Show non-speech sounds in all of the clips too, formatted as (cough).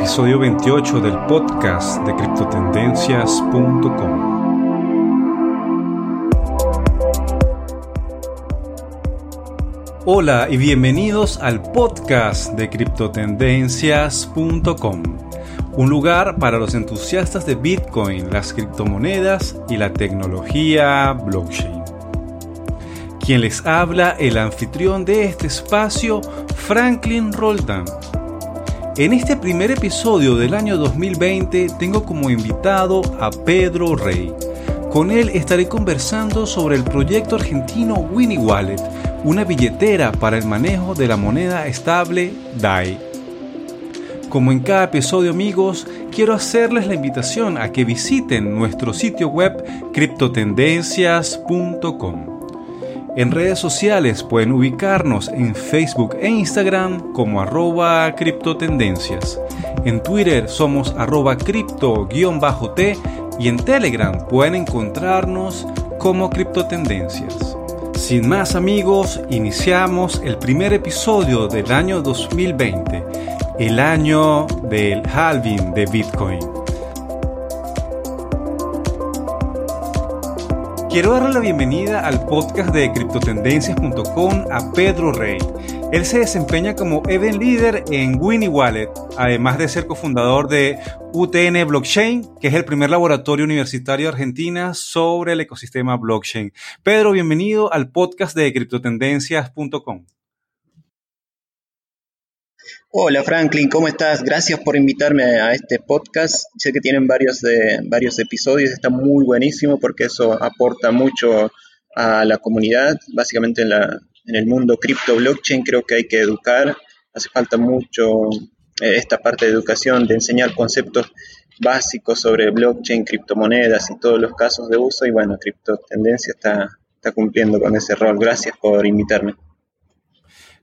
episodio 28 del podcast de criptotendencias.com. Hola y bienvenidos al podcast de criptotendencias.com, un lugar para los entusiastas de Bitcoin, las criptomonedas y la tecnología blockchain. Quien les habla, el anfitrión de este espacio, Franklin Roldán. En este primer episodio del año 2020 tengo como invitado a Pedro Rey. Con él estaré conversando sobre el proyecto argentino Winnie Wallet, una billetera para el manejo de la moneda estable DAI. Como en cada episodio amigos, quiero hacerles la invitación a que visiten nuestro sitio web criptotendencias.com. En redes sociales pueden ubicarnos en Facebook e Instagram como arroba criptotendencias. En Twitter somos arroba cripto-t y en Telegram pueden encontrarnos como criptotendencias. Sin más amigos, iniciamos el primer episodio del año 2020, el año del halving de Bitcoin. Quiero darle la bienvenida al podcast de criptotendencias.com a Pedro Rey. Él se desempeña como event leader en Winnie Wallet, además de ser cofundador de UTN Blockchain, que es el primer laboratorio universitario de Argentina sobre el ecosistema blockchain. Pedro, bienvenido al podcast de criptotendencias.com. Hola Franklin, ¿cómo estás? Gracias por invitarme a este podcast. Sé que tienen varios, de, varios episodios, está muy buenísimo porque eso aporta mucho a la comunidad, básicamente en la, en el mundo cripto blockchain creo que hay que educar, hace falta mucho eh, esta parte de educación, de enseñar conceptos básicos sobre blockchain, criptomonedas y todos los casos de uso y bueno, Cripto Tendencia está, está cumpliendo con ese rol. Gracias por invitarme.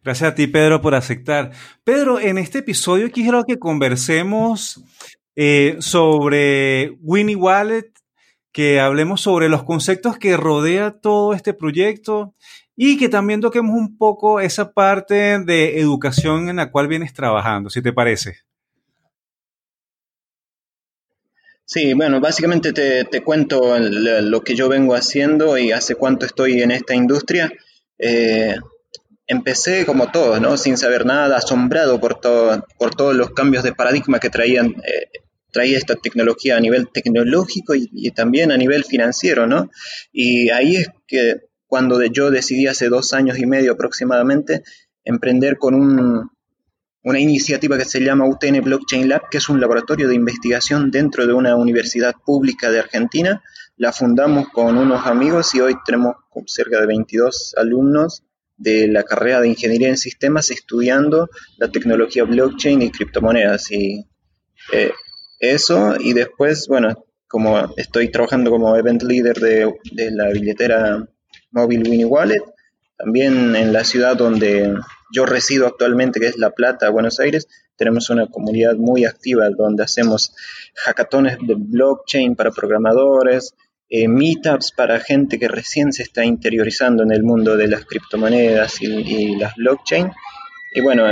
Gracias a ti, Pedro, por aceptar. Pedro, en este episodio quiero que conversemos eh, sobre Winnie Wallet, que hablemos sobre los conceptos que rodea todo este proyecto y que también toquemos un poco esa parte de educación en la cual vienes trabajando, si te parece. Sí, bueno, básicamente te, cuento lo que yo vengo haciendo y hace cuánto estoy en esta industria. Eh, empecé como todos, ¿no? Sin saber nada, asombrado por, todo, por todos los cambios de paradigma que traían, eh, traía esta tecnología a nivel tecnológico y, también a nivel financiero, ¿no? Y ahí es que cuando yo decidí hace dos años y medio aproximadamente emprender con una iniciativa que se llama UTN Blockchain Lab, que es un laboratorio de investigación dentro de una universidad pública de Argentina. La fundamos con unos amigos y hoy tenemos cerca de 22 alumnos de la carrera de Ingeniería en Sistemas estudiando la tecnología blockchain y criptomonedas. Y eh, eso, y después, bueno, como estoy trabajando como event leader de, de la billetera móvil Winnie Wallet. También en la ciudad donde yo resido actualmente, que es La Plata, Buenos Aires, tenemos una comunidad muy activa donde hacemos hackatones de blockchain para programadores, eh, meetups para gente que recién se está interiorizando en el mundo de las criptomonedas y, las blockchain. Y bueno,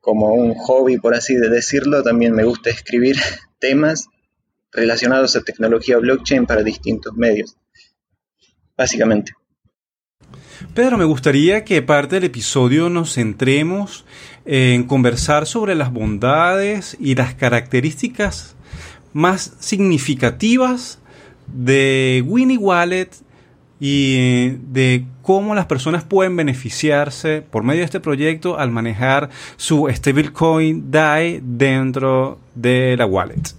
como un hobby, por así decirlo, también me gusta escribir (laughs) temas relacionados a tecnología blockchain para distintos medios, básicamente. Pedro, me gustaría que parte del episodio nos centremos en conversar sobre las bondades y las características más significativas de Winnie Wallet y de cómo las personas pueden beneficiarse por medio de este proyecto al manejar su stablecoin DAI dentro de la wallet.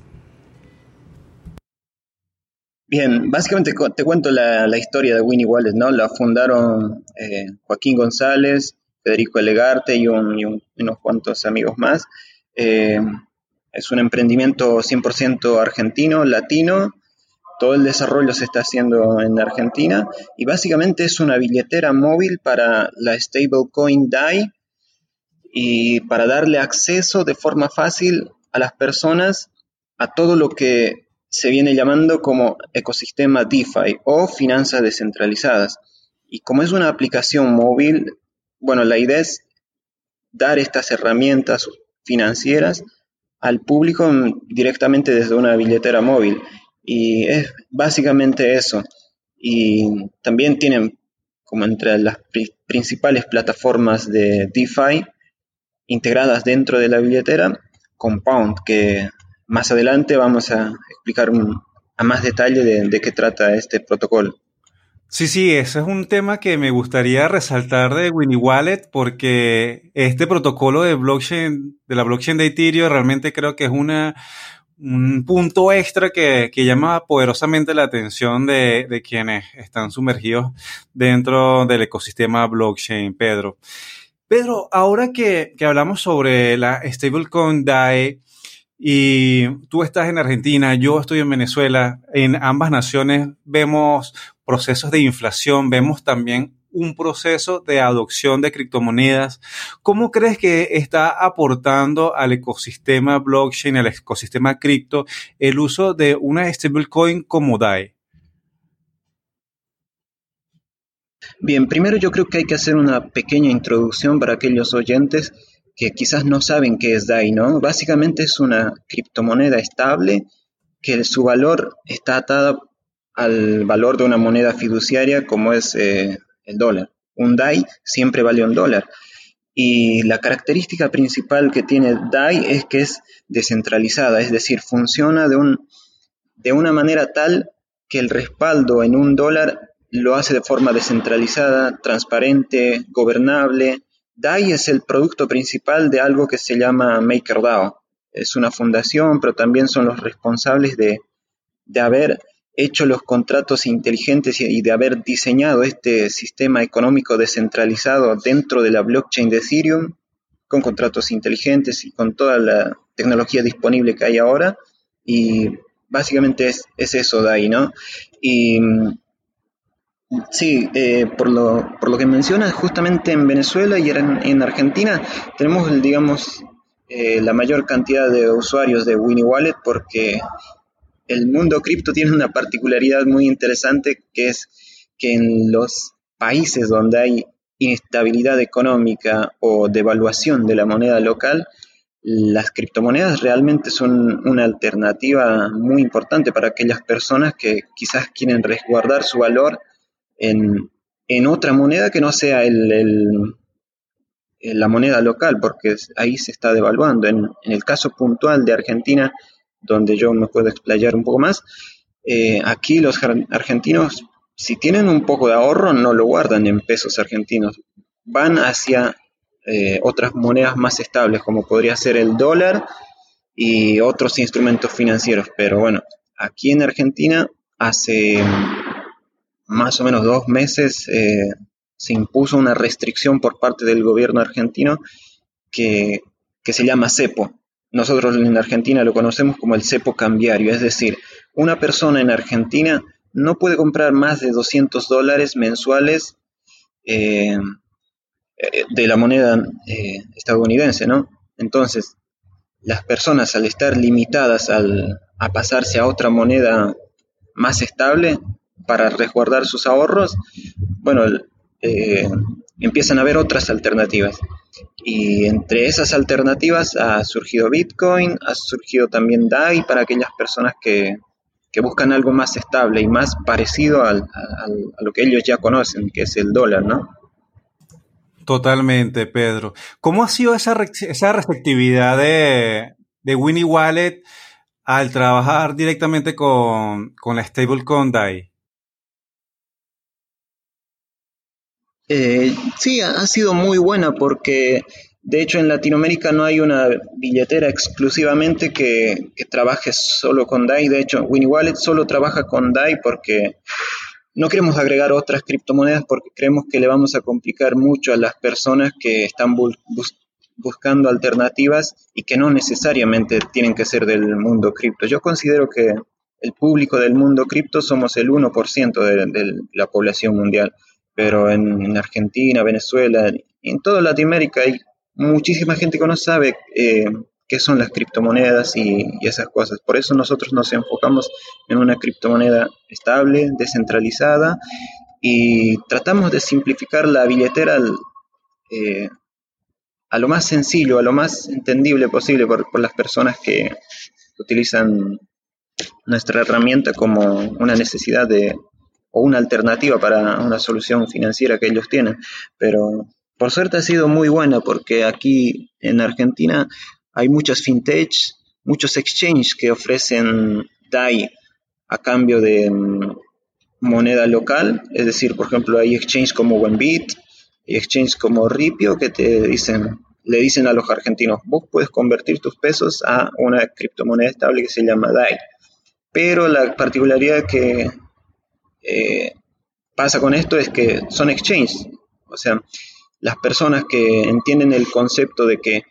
Bien, básicamente te cuento la, historia de Winnie Wallet, ¿no? La fundaron eh, Joaquín González, Federico Elegarte y, unos cuantos amigos más. Eh, es un emprendimiento 100% argentino, latino. Todo el desarrollo se está haciendo en Argentina y básicamente es una billetera móvil para la stablecoin DAI y para darle acceso de forma fácil a las personas a todo lo que se viene llamando como ecosistema DeFi o finanzas descentralizadas. Y como es una aplicación móvil, bueno, la idea es dar estas herramientas financieras al público directamente desde una billetera móvil. Y es básicamente eso. Y también tienen como entre las principales plataformas de DeFi integradas dentro de la billetera, Compound, que más adelante vamos a explicar a más detalle de, qué trata este protocolo. Sí, sí, ese es un tema que me gustaría resaltar de Winnie Wallet porque este protocolo de blockchain, de la blockchain de Ethereum, realmente creo que es una, un punto extra que, llama poderosamente la atención de, quienes están sumergidos dentro del ecosistema blockchain, Pedro. Pedro, ahora que, que hablamos sobre la stablecoin DAI, y tú estás en Argentina, yo estoy en Venezuela, en ambas naciones vemos procesos de inflación, vemos también un proceso de adopción de criptomonedas. ¿Cómo crees que está aportando al ecosistema blockchain, al ecosistema cripto, el uso de una stablecoin como DAI? Bien, primero yo creo que hay que hacer una pequeña introducción para aquellos oyentes que quizás no saben qué es DAI, ¿no? Básicamente es una criptomoneda estable que su valor está atado al valor de una moneda fiduciaria como es eh, el dólar. Un DAI siempre vale un dólar. Y la característica principal que tiene DAI es que es descentralizada, es decir, funciona de, un, de una manera tal que el respaldo en un dólar lo hace de forma descentralizada, transparente, gobernable, DAI es el producto principal de algo que se llama MakerDAO. Es una fundación, pero también son los responsables de, haber hecho los contratos inteligentes y de haber diseñado este sistema económico descentralizado dentro de la blockchain de Ethereum, con contratos inteligentes y con toda la tecnología disponible que hay ahora. Y básicamente es, es eso DAI, ¿no? Y Sí, eh, por, lo, por lo que mencionas, justamente en Venezuela y en, en Argentina tenemos, digamos, eh, la mayor cantidad de usuarios de Winnie Wallet porque el mundo cripto tiene una particularidad muy interesante que es que en los países donde hay inestabilidad económica o devaluación de la moneda local, las criptomonedas realmente son una alternativa muy importante para aquellas personas que quizás quieren resguardar su valor en, otra moneda que no sea el, la moneda local, porque ahí se está devaluando. En, el caso puntual de Argentina, donde yo me puedo explayar un poco más, eh, aquí los argentinos, si tienen un poco de ahorro, no lo guardan en pesos argentinos, van hacia eh, otras monedas más estables, como podría ser el dólar y otros instrumentos financieros. Pero bueno, aquí en Argentina hace más o menos dos meses eh, se impuso una restricción por parte del gobierno argentino que, se llama cepo. Nosotros en Argentina lo conocemos como el cepo cambiario, es decir, una persona en Argentina no puede comprar más de 200 dólares mensuales eh, eh, de la moneda estadounidense, ¿no? Entonces, las personas al estar limitadas a pasarse a otra moneda más estable, para resguardar sus ahorros, bueno, eh, empiezan a haber otras alternativas. Y entre esas alternativas ha surgido Bitcoin, ha surgido también DAI para aquellas personas que, buscan algo más estable y más parecido a lo que ellos ya conocen, que es el dólar, ¿no? Totalmente, Pedro. ¿Cómo ha sido esa, esa receptividad de, de Winnie Wallet al trabajar directamente con, con la stablecoin DAI? Eh, sí, ha sido muy buena porque de hecho en Latinoamérica no hay una billetera exclusivamente que, trabaje solo con DAI. De hecho, Winnie Wallet solo trabaja con DAI porque no queremos agregar otras criptomonedas porque creemos que le vamos a complicar mucho a las personas que están buscando alternativas y que no necesariamente tienen que ser del mundo cripto. Yo considero que el público del mundo cripto somos el 1% de la población mundial pero en, Argentina, Venezuela, en toda Latinoamérica hay muchísima gente que no sabe eh, qué son las criptomonedas y, esas cosas. Por eso nosotros nos enfocamos en una criptomoneda estable, descentralizada y tratamos de simplificar la billetera eh, a lo más sencillo, a lo más entendible posible por, las personas que utilizan nuestra herramienta como una necesidad de o una alternativa para una solución financiera que ellos tienen. Pero por suerte ha sido muy buena porque aquí en Argentina hay muchas fintech, muchos exchanges que ofrecen DAI a cambio de mm, moneda local, es decir, por ejemplo, hay exchanges como Buenbit, y exchanges como Ripio que te dicen, le dicen a los argentinos, vos puedes convertir tus pesos a una criptomoneda estable que se llama DAI. Pero la particularidad que eh, pasa con esto es que son exchanges, o sea, las personas que entienden el concepto de que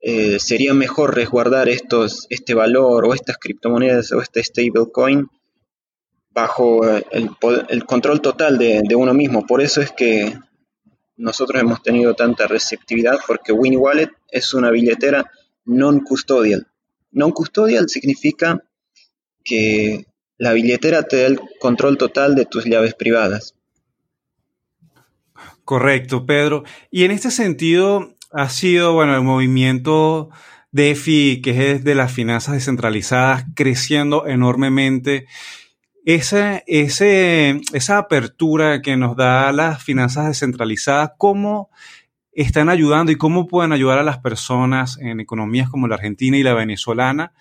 eh, sería mejor resguardar estos, este valor o estas criptomonedas o este stablecoin bajo el, control total de, uno mismo. Por eso es que nosotros hemos tenido tanta receptividad porque Winnie Wallet es una billetera non-custodial. Non-custodial significa que la billetera te da el control total de tus llaves privadas. Correcto, Pedro. Y en este sentido ha sido, bueno, el movimiento DeFi, que es de las finanzas descentralizadas, creciendo enormemente esa, esa apertura que nos da las finanzas descentralizadas, ¿cómo están ayudando y cómo pueden ayudar a las personas en economías como la Argentina y la venezolana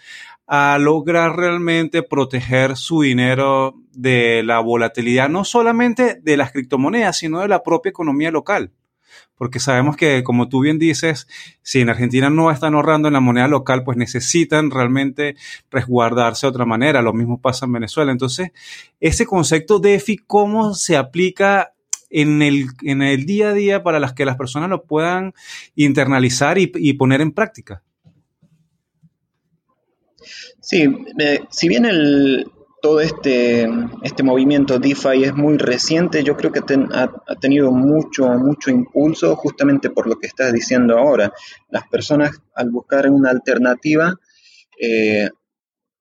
a lograr realmente proteger su dinero de la volatilidad, no solamente de las criptomonedas, sino de la propia economía local? porque sabemos que, como tú bien dices, si en Argentina no están ahorrando en la moneda local, pues necesitan realmente resguardarse de otra manera. Lo mismo pasa en Venezuela. Entonces, ese concepto de EFI, ¿cómo se aplica en el, en el día a día para las que las personas lo puedan internalizar y, y poner en práctica? Sí, eh, si bien el, todo este, este movimiento DeFi es muy reciente, yo creo que ha, tenido mucho, mucho impulso justamente por lo que estás diciendo ahora. Las personas al buscar una alternativa eh,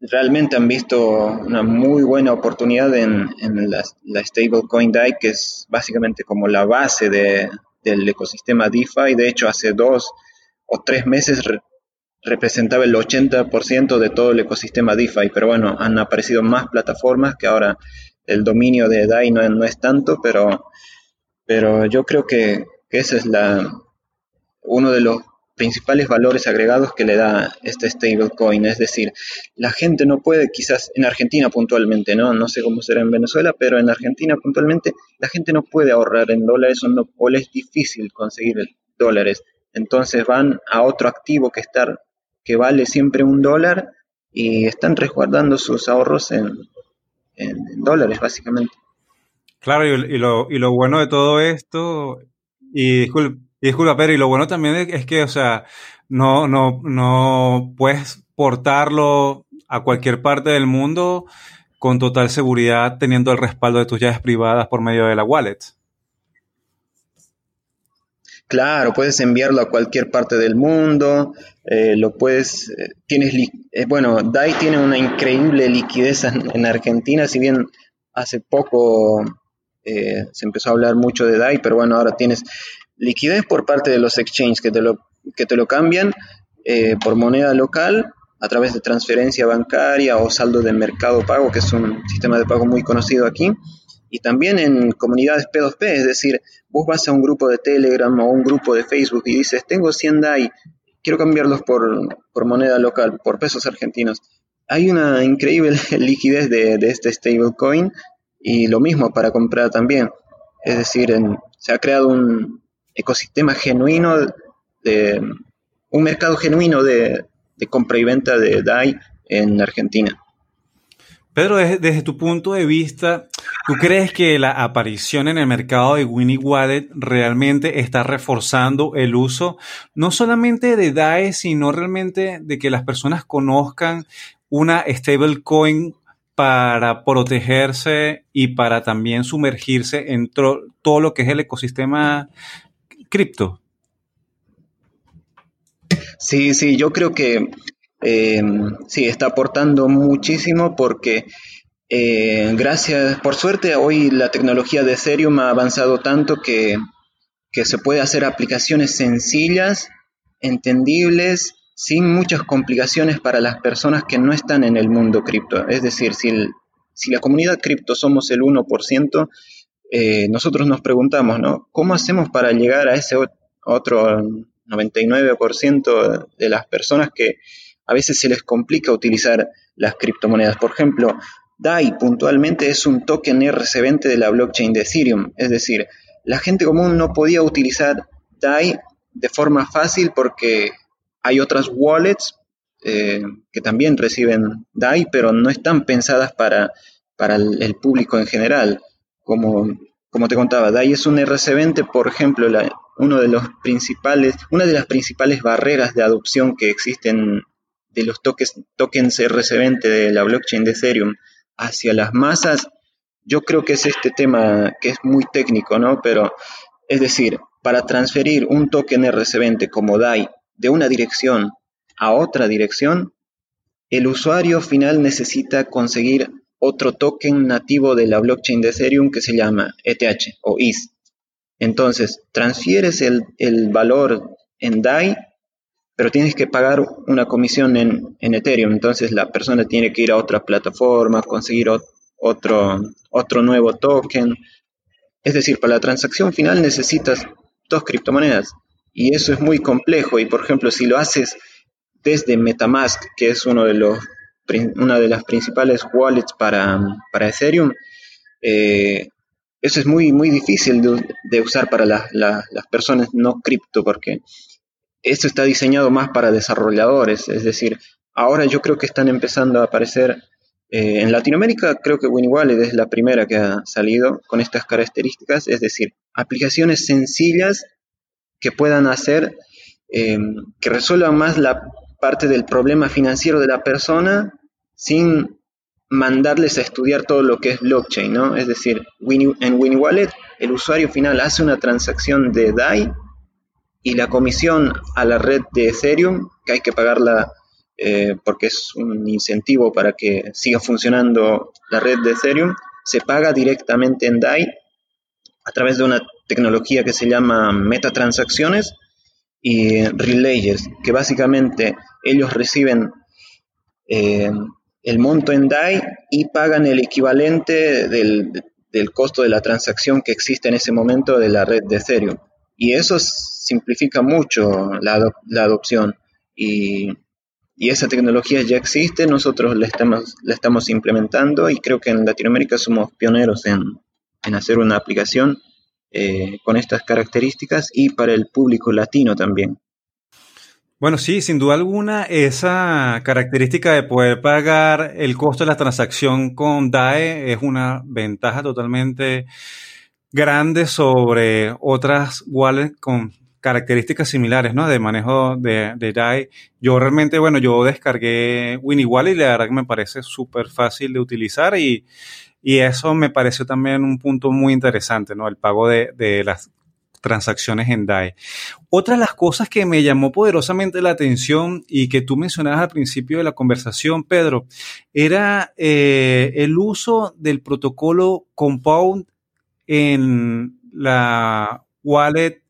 realmente han visto una muy buena oportunidad en, la, la, stablecoin DAI, que es básicamente como la base del ecosistema DeFi. De hecho, hace dos o tres meses representaba el 80% de todo el ecosistema DeFi, pero bueno, han aparecido más plataformas que ahora el dominio de DAI no, es tanto, pero, pero yo creo que, ese es la, uno de los principales valores agregados que le da este stablecoin. Es decir, la gente no puede, quizás en Argentina puntualmente, ¿no? No sé cómo será en Venezuela, pero en Argentina puntualmente la gente no puede ahorrar en dólares o, no, o es difícil conseguir dólares. Entonces van a otro activo que estar que vale siempre un dólar y están resguardando sus ahorros en, dólares, básicamente. Claro, y, lo, y, lo, bueno de todo esto, y disculpa, y disculpa, pero y lo bueno también es que, o sea, no, no, no puedes portarlo a cualquier parte del mundo con total seguridad teniendo el respaldo de tus llaves privadas por medio de la wallet. Claro, puedes enviarlo a cualquier parte del mundo, eh, lo puedes, eh, tienes, eh, bueno, DAI tiene una increíble liquidez en, Argentina, si bien hace poco se empezó a hablar mucho de DAI, pero bueno, ahora tienes liquidez por parte de los exchanges que te lo, que te lo cambian por moneda local a través de transferencia bancaria o saldo de mercado pago, que es un sistema de pago muy conocido aquí y también en comunidades P2P, es decir, vos vas a un grupo de Telegram o un grupo de Facebook y dices, tengo 100 DAI, quiero cambiarlos por, moneda local, por pesos argentinos. Hay una increíble (laughs) liquidez de, de este stablecoin y lo mismo para comprar también. Es decir, se ha creado un ecosistema genuino, de, un mercado genuino de, de compra y venta de DAI en Argentina. Pedro, desde, tu punto de vista, ¿tú crees que la aparición en el mercado de Winnie Wallet realmente está reforzando el uso no solamente de DAE, sino realmente de que las personas conozcan una stablecoin para protegerse y para también sumergirse en todo lo que es el ecosistema cripto? Sí, sí, yo creo que eh, sí, está aportando muchísimo porque eh, gracias, por suerte hoy la tecnología de Ethereum ha avanzado tanto que, se puede hacer aplicaciones sencillas entendibles sin muchas complicaciones para las personas que no están en el mundo cripto. Es decir, si, si la comunidad cripto somos el 1%, eh, nosotros nos preguntamos, ¿no? ¿Cómo hacemos para llegar a ese otro 99% de las personas que a veces se les complica utilizar las criptomonedas? Por ejemplo, DAI puntualmente es un token RC20 de la blockchain de Ethereum. Es decir, la gente común no podía utilizar DAI de forma fácil porque hay otras wallets eh, que también reciben DAI, pero no están pensadas para, para el, público en general. Como, como te contaba, DAI es un RC20, por ejemplo, uno de los principales, una de las principales barreras de adopción que existen de los tokens, tokens RC20 de la blockchain de Ethereum hacia las masas, yo creo que es este tema que es muy técnico, ¿no? Pero, es decir, para transferir un token RC20 como DAI de una dirección a otra dirección, el usuario final necesita conseguir otro token nativo de la blockchain de Ethereum que se llama ETH o ETH. Entonces, transfieres el, el valor en DAI pero tienes que pagar una comisión en, Ethereum. Entonces la persona tiene que ir a otra plataforma, conseguir otro, otro nuevo token. Es decir, para la transacción final necesitas dos criptomonedas. Y eso es muy complejo. Y por ejemplo, si lo haces desde Metamask, que es uno de los, una de las principales wallets para, Ethereum, eh, eso es muy, muy difícil de, usar para las personas no cripto, porque esto está diseñado más para desarrolladores, es decir, ahora yo creo que están empezando a aparecer eh, en Latinoamérica, creo que WinWallet es la primera que ha salido con estas características, es decir, aplicaciones sencillas que puedan hacer eh, que resuelvan más la parte del problema financiero de la persona sin mandarles a estudiar todo lo que es blockchain, ¿no? Es decir, en WinWallet el usuario final hace una transacción de DAI y la comisión a la red de Ethereum, que hay que pagarla eh, porque es un incentivo para que siga funcionando la red de Ethereum, se paga directamente en DAI a través de una tecnología que se llama metatransacciones y relayers, que básicamente ellos reciben eh, el monto en DAI y pagan el equivalente del, del costo de la transacción que existe en ese momento de la red de Ethereum. Y eso simplifica mucho la, la adopción y, y, esa tecnología ya existe, nosotros la estamos, la estamos implementando y creo que en Latinoamérica somos pioneros en, en hacer una aplicación eh, con estas características y para el público latino también. Bueno, sí, sin duda alguna, esa característica de poder pagar el costo de la transacción con DAE es una ventaja totalmente grande sobre otras wallets con características similares, ¿no? De manejo de, de DAI. Yo realmente, bueno, yo descargué Winnie Wallet y la verdad que me parece súper fácil de utilizar y, y, eso me pareció también un punto muy interesante, ¿no? El pago de, de las transacciones en DAI. Otra de las cosas que me llamó poderosamente la atención y que tú mencionabas al principio de la conversación, Pedro, era eh, el uso del protocolo Compound en la wallet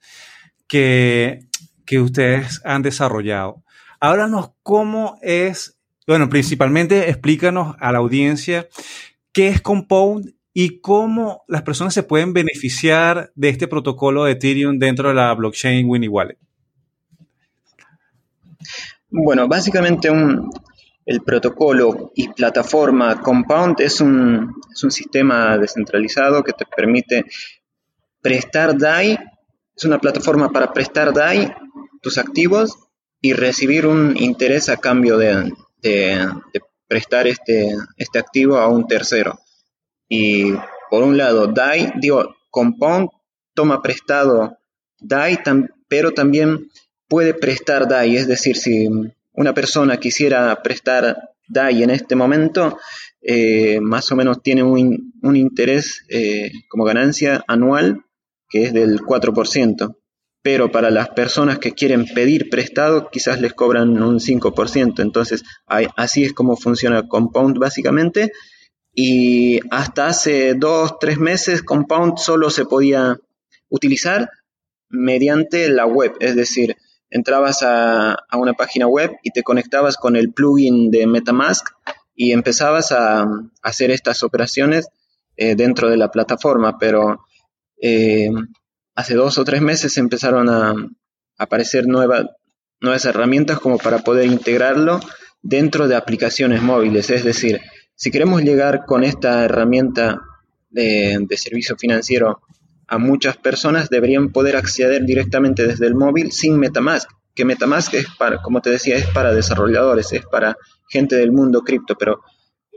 que, que ustedes han desarrollado. Háblanos cómo es, bueno, principalmente explícanos a la audiencia qué es Compound y cómo las personas se pueden beneficiar de este protocolo de Ethereum dentro de la blockchain Winnie Wallet. Bueno, básicamente el protocolo y plataforma Compound es un, es un sistema descentralizado que te permite prestar DAI es una plataforma para prestar DAI, tus activos, y recibir un interés a cambio de, prestar este, este activo a un tercero. Y por un lado, DAI, digo, Compound toma prestado DAI, pero también puede prestar DAI, es decir, si una persona quisiera prestar DAI en este momento, eh, más o menos tiene un, un interés eh, como ganancia anual que es del 4%, pero para las personas que quieren pedir prestado quizás les cobran un 5%, entonces así es como funciona Compound básicamente, y hasta hace dos, tres meses Compound solo se podía utilizar mediante la web, es decir, entrabas a, una página web y te conectabas con el plugin de Metamask y empezabas a, hacer estas operaciones eh, dentro de la plataforma, pero eh, hace dos o tres meses empezaron a, aparecer nuevas herramientas como para poder integrarlo dentro de aplicaciones móviles. Es decir, si queremos llegar con esta herramienta de, servicio financiero a muchas personas, deberían poder acceder directamente desde el móvil sin Metamask. Que Metamask es para, como te decía, es para desarrolladores, es para gente del mundo cripto, pero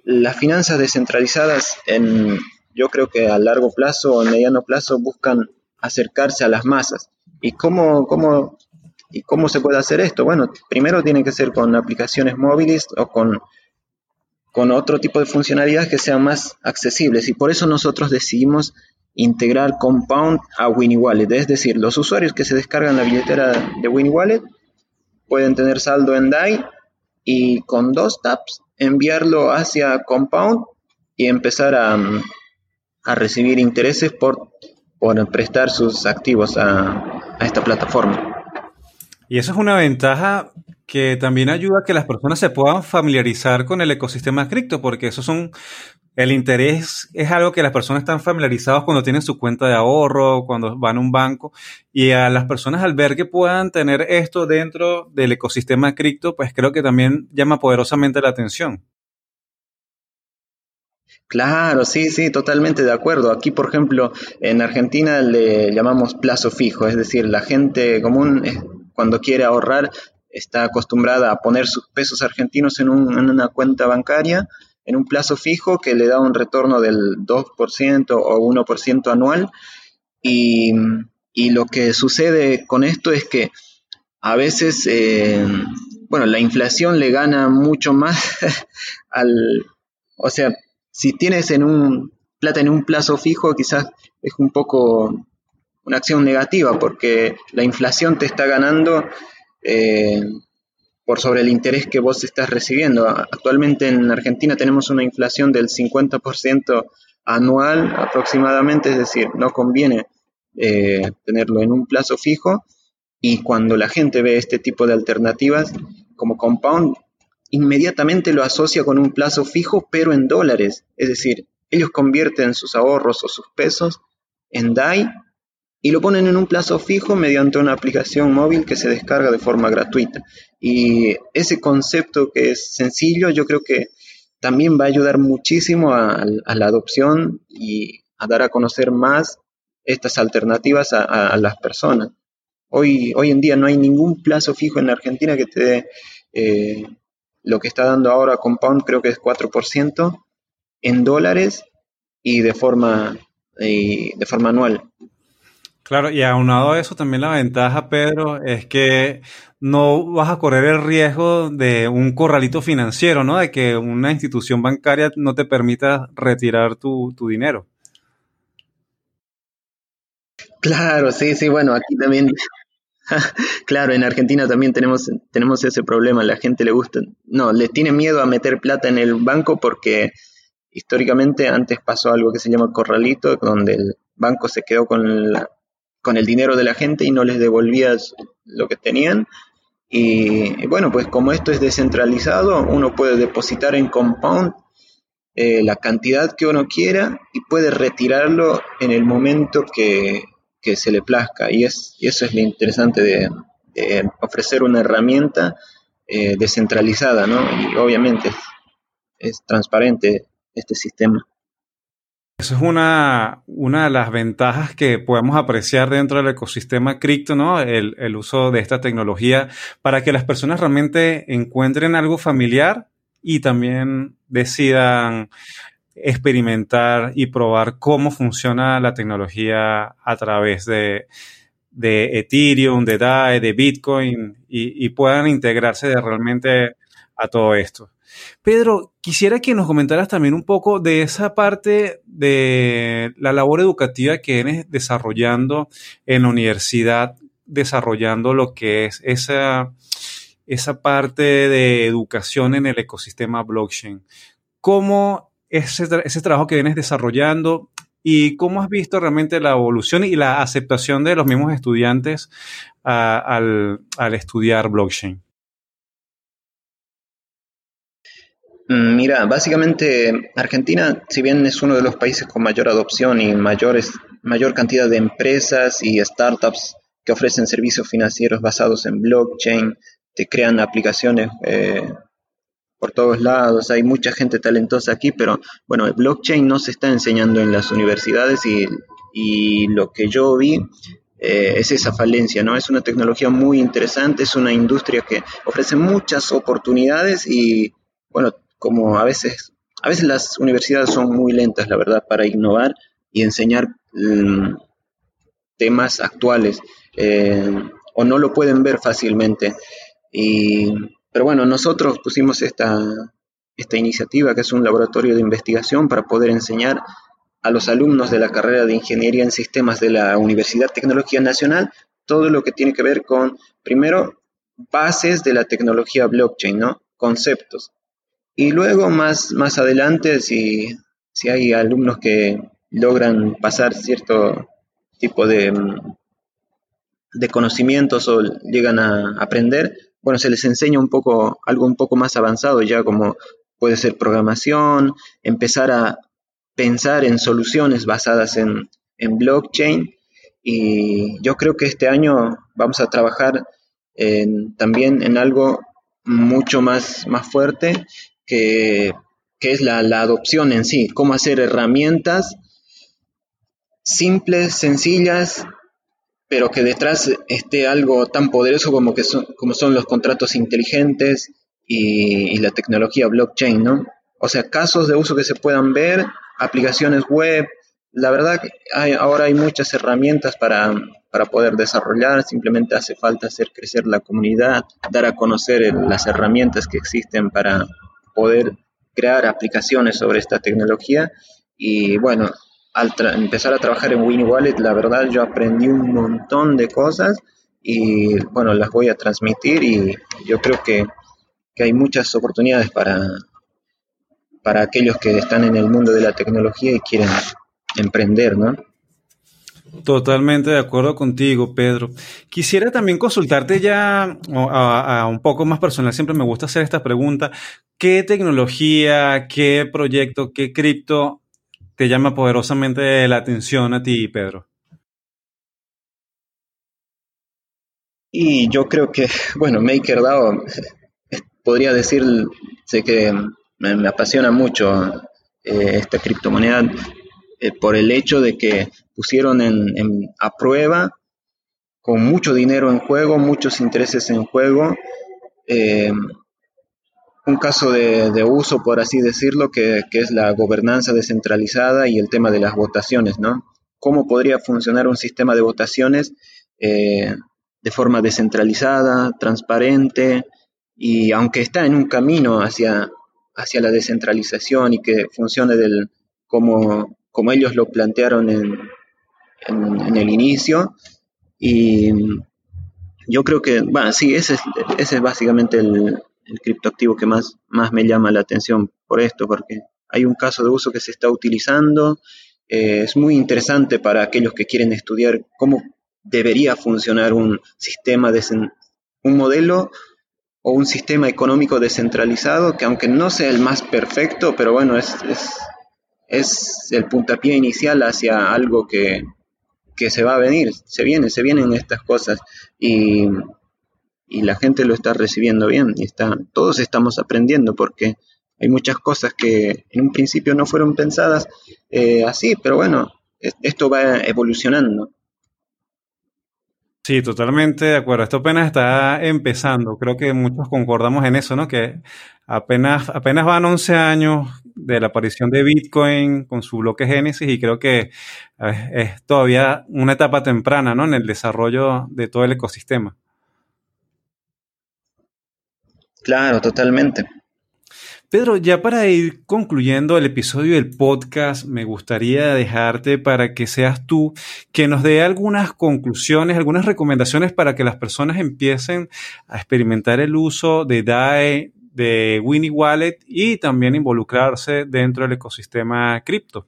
las finanzas descentralizadas, en, yo creo que a largo plazo o mediano plazo buscan acercarse a las masas. ¿Y cómo, cómo, ¿Y cómo se puede hacer esto? Bueno, primero tiene que ser con aplicaciones móviles o con, con otro tipo de funcionalidades que sean más accesibles. Y por eso nosotros decidimos integrar Compound a Winnie Wallet. Es decir, los usuarios que se descargan la billetera de Winnie Wallet pueden tener saldo en DAI y con dos taps enviarlo hacia Compound y empezar a, a recibir intereses por, prestar sus activos a, a esta plataforma. Y eso es una ventaja que también ayuda a que las personas se puedan familiarizar con el ecosistema cripto, porque eso son, el interés es algo que las personas están familiarizados cuando tienen su cuenta de ahorro, cuando van a un banco, y a las personas al ver que puedan tener esto dentro del ecosistema cripto, pues creo que también llama poderosamente la atención. Claro, sí, sí, totalmente de acuerdo. Aquí, por ejemplo, en Argentina le llamamos plazo fijo, es decir, la gente común cuando quiere ahorrar está acostumbrada a poner sus pesos argentinos en, una cuenta bancaria en un plazo fijo que le da un retorno del 2% o 1% anual. Y, lo que sucede con esto es que a veces, eh, bueno, la inflación le gana mucho más (laughs) al, o sea, si tienes en un plata en un plazo fijo, quizás es un poco una acción negativa porque la inflación te está ganando eh, por sobre el interés que vos estás recibiendo. Actualmente en Argentina tenemos una inflación del 50% anual aproximadamente, es decir, no conviene eh, tenerlo en un plazo fijo y cuando la gente ve este tipo de alternativas como compound, inmediatamente lo asocia con un plazo fijo pero en dólares, es decir, ellos convierten sus ahorros o sus pesos en DAI y lo ponen en un plazo fijo mediante una aplicación móvil que se descarga de forma gratuita. Y ese concepto que es sencillo, yo creo que también va a ayudar muchísimo a, la adopción y a dar a conocer más estas alternativas a, las personas. Hoy, hoy en día no hay ningún plazo fijo en Argentina que te dé eh, lo que está dando ahora Compound, creo que es 4% en dólares y de forma, y de forma anual. Claro, y aunado a eso también la ventaja, Pedro, es que no vas a correr el riesgo de un corralito financiero, ¿no? De que una institución bancaria no te permita retirar tu, dinero. Claro, sí, sí, bueno, aquí también, (laughs) claro, en Argentina también tenemos, tenemos ese problema, la gente le gusta, no, le tiene miedo a meter plata en el banco porque históricamente antes pasó algo que se llama corralito, donde el banco se quedó con la, con el dinero de la gente y no les devolvías lo que tenían. Y, bueno, pues como esto es descentralizado, uno puede depositar en Compound eh, la cantidad que uno quiera y puede retirarlo en el momento que, se le plazca. Y, es, eso es lo interesante de, ofrecer una herramienta eh, descentralizada, ¿no? Y obviamente es transparente este sistema. Eso es una, una de las ventajas que podemos apreciar dentro del ecosistema cripto, ¿no? El, el, uso de esta tecnología para que las personas realmente encuentren algo familiar y también decidan experimentar y probar cómo funciona la tecnología a través de, de Ethereum, de DAI, de Bitcoin y, y puedan integrarse realmente a todo esto. Pedro, quisiera que nos comentaras también un poco de esa parte de la labor educativa que vienes desarrollando en la universidad, desarrollando lo que es esa, esa parte de educación en el ecosistema blockchain. ¿Cómo ese, ese trabajo que vienes desarrollando y cómo has visto realmente la evolución y la aceptación de los mismos estudiantes al, al estudiar blockchain. Mira, básicamente Argentina, si bien es uno de los países con mayor adopción y mayores, mayor cantidad de empresas y startups que ofrecen servicios financieros basados en blockchain, te crean aplicaciones eh, por todos lados, hay mucha gente talentosa aquí, pero bueno, el blockchain no se está enseñando en las universidades y, y lo que yo vi eh, es esa falencia, ¿no? Es una tecnología muy interesante, es una industria que ofrece muchas oportunidades y, bueno, como a veces, a veces las universidades son muy lentas, la verdad, para innovar y enseñar mm, temas actuales, eh, o no lo pueden ver fácilmente. Y, pero bueno, nosotros pusimos esta, esta iniciativa, que es un laboratorio de investigación para poder enseñar a los alumnos de la carrera de Ingeniería en Sistemas de la Universidad Tecnología Nacional todo lo que tiene que ver con, primero, bases de la tecnología blockchain, ¿no? Conceptos. Y luego más, más adelante, si, hay alumnos que logran pasar cierto tipo de, de conocimientos o llegan a aprender, bueno, se les enseña un poco, algo un poco más avanzado ya como puede ser programación, empezar a pensar en soluciones basadas en, blockchain. Y yo creo que este año vamos a trabajar también en algo mucho más, más fuerte que, es la, adopción en sí, cómo hacer herramientas simples, sencillas, pero que detrás esté algo tan poderoso como, que son, como son los contratos inteligentes y, la tecnología blockchain, ¿no? O sea, casos de uso que se puedan ver, aplicaciones web. La verdad que ahora hay muchas herramientas para, para poder desarrollar, simplemente hace falta hacer crecer la comunidad, dar a conocer las herramientas que existen para, poder crear aplicaciones sobre esta tecnología. Y bueno, al empezar a trabajar en Winnie Wallet, la verdad yo aprendí un montón de cosas y bueno, las voy a transmitir y yo creo que, que hay muchas oportunidades para, para aquellos que están en el mundo de la tecnología y quieren emprender, ¿no? Totalmente de acuerdo contigo, Pedro. Quisiera también consultarte ya a, un poco más personal. Siempre me gusta hacer esta pregunta. ¿Qué tecnología, qué proyecto, qué cripto te llama poderosamente la atención a ti, Pedro? Y yo creo que, bueno, MakerDAO podría decir que me, apasiona mucho eh, esta criptomoneda eh, por el hecho de que pusieron a prueba con mucho dinero en juego, muchos intereses en juego, eh, un caso de, uso, por así decirlo, que, es la gobernanza descentralizada y el tema de las votaciones, ¿no? ¿Cómo podría funcionar un sistema de votaciones eh, de forma descentralizada, transparente, y aunque está en un camino hacia, hacia la descentralización y que funcione del, como, como ellos lo plantearon en, en, el inicio. Y yo creo que, bueno, sí, ese es, ese es básicamente el, criptoactivo que más, más me llama la atención por esto, porque hay un caso de uso que se está utilizando. Eh, es muy interesante para aquellos que quieren estudiar cómo debería funcionar un sistema, un modelo o un sistema económico descentralizado que aunque no sea el más perfecto, pero bueno, es, es, es el puntapié inicial hacia algo que, que se va a venir, se viene, se vienen estas cosas y, y, la gente lo está recibiendo bien y está, todos estamos aprendiendo porque hay muchas cosas que en un principio no fueron pensadas eh, así, pero bueno, esto va evolucionando. Sí, totalmente de acuerdo. Esto apenas está empezando. Creo que muchos concordamos en eso, ¿no? Que apenas, apenas van 11 años de la aparición de Bitcoin con su bloque Génesis y creo que eh, es, todavía una etapa temprana, ¿no? En el desarrollo de todo el ecosistema. Claro, totalmente. Pedro, ya para ir concluyendo el episodio del podcast, me gustaría dejarte para que seas tú que nos dé algunas conclusiones, algunas recomendaciones para que las personas empiecen a experimentar el uso de DAE, de Winnie Wallet y también involucrarse dentro del ecosistema cripto.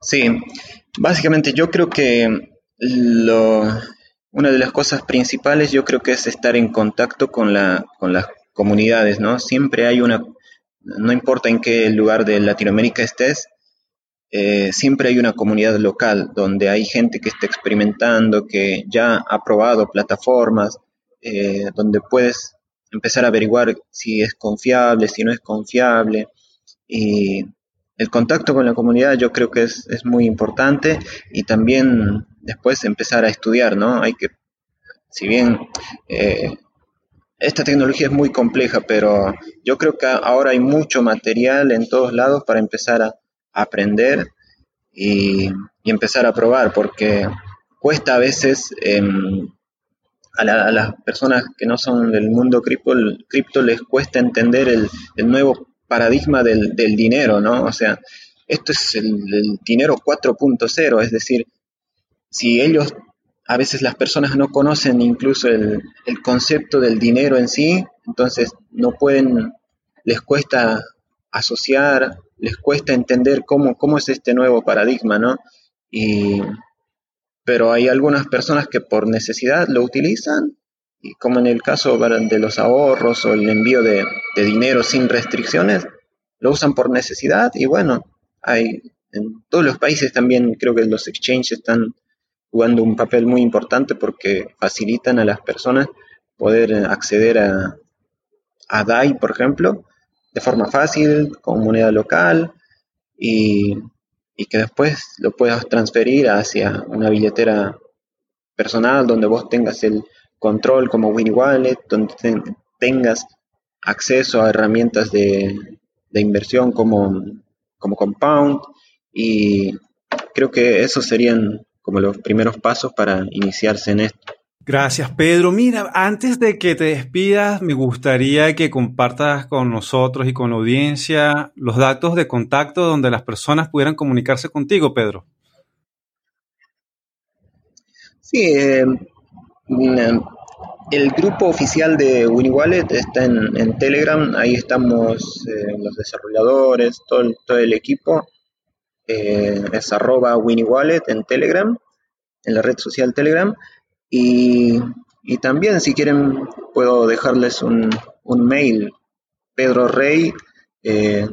Sí, básicamente yo creo que lo, una de las cosas principales yo creo que es estar en contacto con, la, con las comunidades, ¿no? Siempre hay una, no importa en qué lugar de Latinoamérica estés, eh, siempre hay una comunidad local donde hay gente que está experimentando, que ya ha probado plataformas, eh, donde puedes empezar a averiguar si es confiable, si no es confiable. Y el contacto con la comunidad yo creo que es, muy importante y también después empezar a estudiar, ¿no? Hay que, si bien eh, esta tecnología es muy compleja, pero yo creo que ahora hay mucho material en todos lados para empezar a aprender y, empezar a probar, porque cuesta a veces em, a, las personas que no son del mundo cripto, cripto les cuesta entender el, nuevo paradigma del, dinero, ¿no? O sea, esto es el, dinero 4.0, es decir, si ellos, a veces las personas no conocen incluso el, el, concepto del dinero en sí, entonces no pueden, les cuesta asociar, les cuesta entender cómo, cómo es este nuevo paradigma, ¿no? Y pero hay algunas personas que por necesidad lo utilizan, como en el caso de los ahorros o el envío de, dinero sin restricciones, lo usan por necesidad y bueno, hay en todos los países también creo que los exchanges están jugando un papel muy importante porque facilitan a las personas poder acceder a, a DAI, por ejemplo, de forma fácil, con moneda local y y que después lo puedas transferir hacia una billetera personal donde vos tengas el control como Winnie Wallet, donde tengas acceso a herramientas de, inversión como, como Compound y creo que esos serían como los primeros pasos para iniciarse en esto. Gracias, Pedro. Mira, antes de que te despidas, me gustaría que compartas con nosotros y con la audiencia los datos de contacto donde las personas pudieran comunicarse contigo, Pedro. Sí, eh, el grupo oficial de Winnie Wallet está en, Telegram. Ahí estamos eh, los desarrolladores, todo, el equipo. Eh, es arroba Winnie Wallet en Telegram, en la red social Telegram. Y, también, si quieren, puedo dejarles un, mail, Pedro Rey, eh,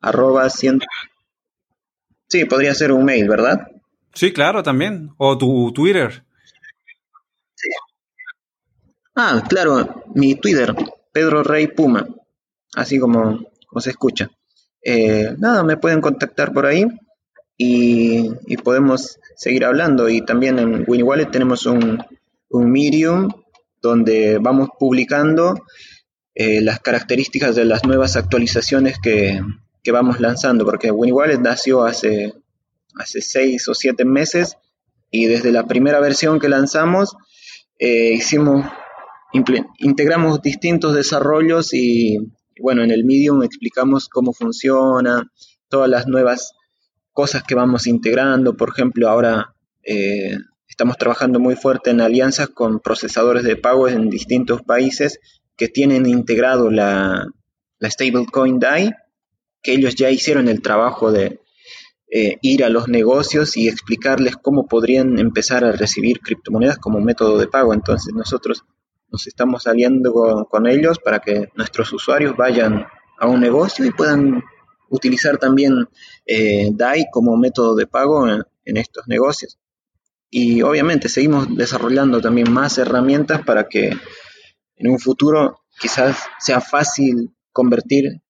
arroba Sí, podría ser un mail, ¿verdad? Sí, claro, también. O tu Twitter. Ah, claro, mi Twitter, Pedro Rey Puma, así como, se escucha. Eh, nada, me pueden contactar por ahí y, podemos seguir hablando. Y también en Wallet tenemos un, un Medium donde vamos publicando eh, las características de las nuevas actualizaciones que, vamos lanzando, porque Wallet nació hace, hace seis o siete meses y desde la primera versión que lanzamos eh, hicimos, integramos distintos desarrollos y bueno, en el Medium explicamos cómo funciona, todas las nuevas cosas que vamos integrando, por ejemplo, ahora eh, Estamos trabajando muy fuerte en alianzas con procesadores de pago en distintos países que tienen integrado la, stablecoin DAI, que ellos ya hicieron el trabajo de eh, ir a los negocios y explicarles cómo podrían empezar a recibir criptomonedas como método de pago. Entonces nosotros nos estamos aliando con, ellos para que nuestros usuarios vayan a un negocio y puedan utilizar también eh, DAI como método de pago en estos negocios. Y obviamente seguimos desarrollando también más herramientas para que en un futuro quizás sea fácil convertir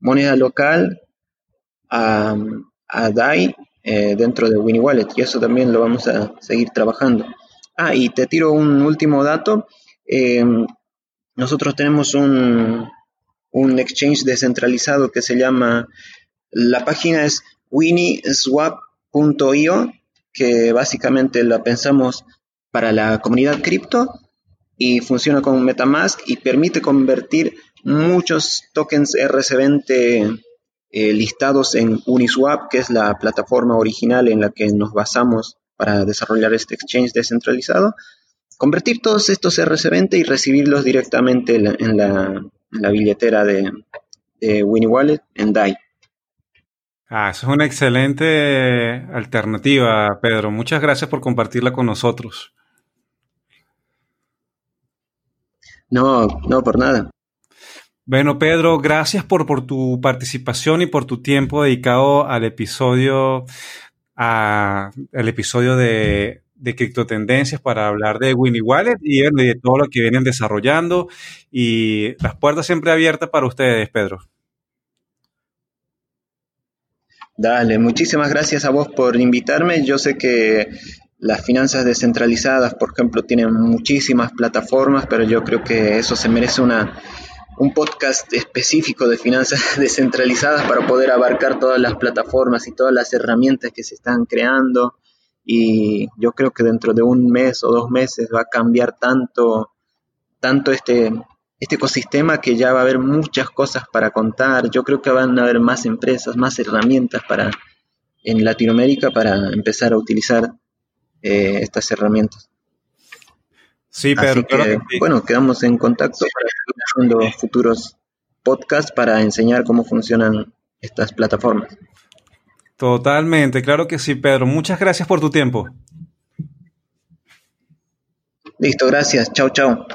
moneda local a, DAI eh, dentro de Winnie Wallet y eso también lo vamos a seguir trabajando. Ah, y te tiro un último dato. Eh, nosotros tenemos un, un exchange descentralizado que se llama, la página es winnieswap.io que básicamente la pensamos para la comunidad cripto y funciona con Metamask y permite convertir muchos tokens RC20 eh, listados en Uniswap, que es la plataforma original en la que nos basamos para desarrollar este exchange descentralizado, convertir todos estos RC20 y recibirlos directamente en la, billetera de, de Winnie Wallet en DAI. Ah, eso es una excelente alternativa, Pedro. Muchas gracias por compartirla con nosotros. No, no, por nada. Bueno, Pedro, gracias por, por tu participación y por tu tiempo dedicado al episodio, a, al episodio de, de criptotendencias para hablar de Winnie Wallet y de todo lo que vienen desarrollando. Y las puertas siempre abiertas para ustedes, Pedro. Dale, muchísimas gracias a vos por invitarme. Yo sé que las finanzas descentralizadas, por ejemplo, tienen muchísimas plataformas, pero yo creo que eso se merece una, un podcast específico de finanzas (laughs) descentralizadas para poder abarcar todas las plataformas y todas las herramientas que se están creando. Y yo creo que dentro de un mes o dos meses va a cambiar tanto, tanto este, este ecosistema que ya va a haber muchas cosas para contar. Yo creo que van a haber más empresas, más herramientas para en Latinoamérica para empezar a utilizar eh, estas herramientas. Sí, pero bueno, quedamos en contacto para seguir haciendo futuros podcasts para enseñar cómo funcionan estas plataformas. Totalmente, claro que sí, Pedro. Muchas gracias por tu tiempo. Listo, gracias. Chao, chao.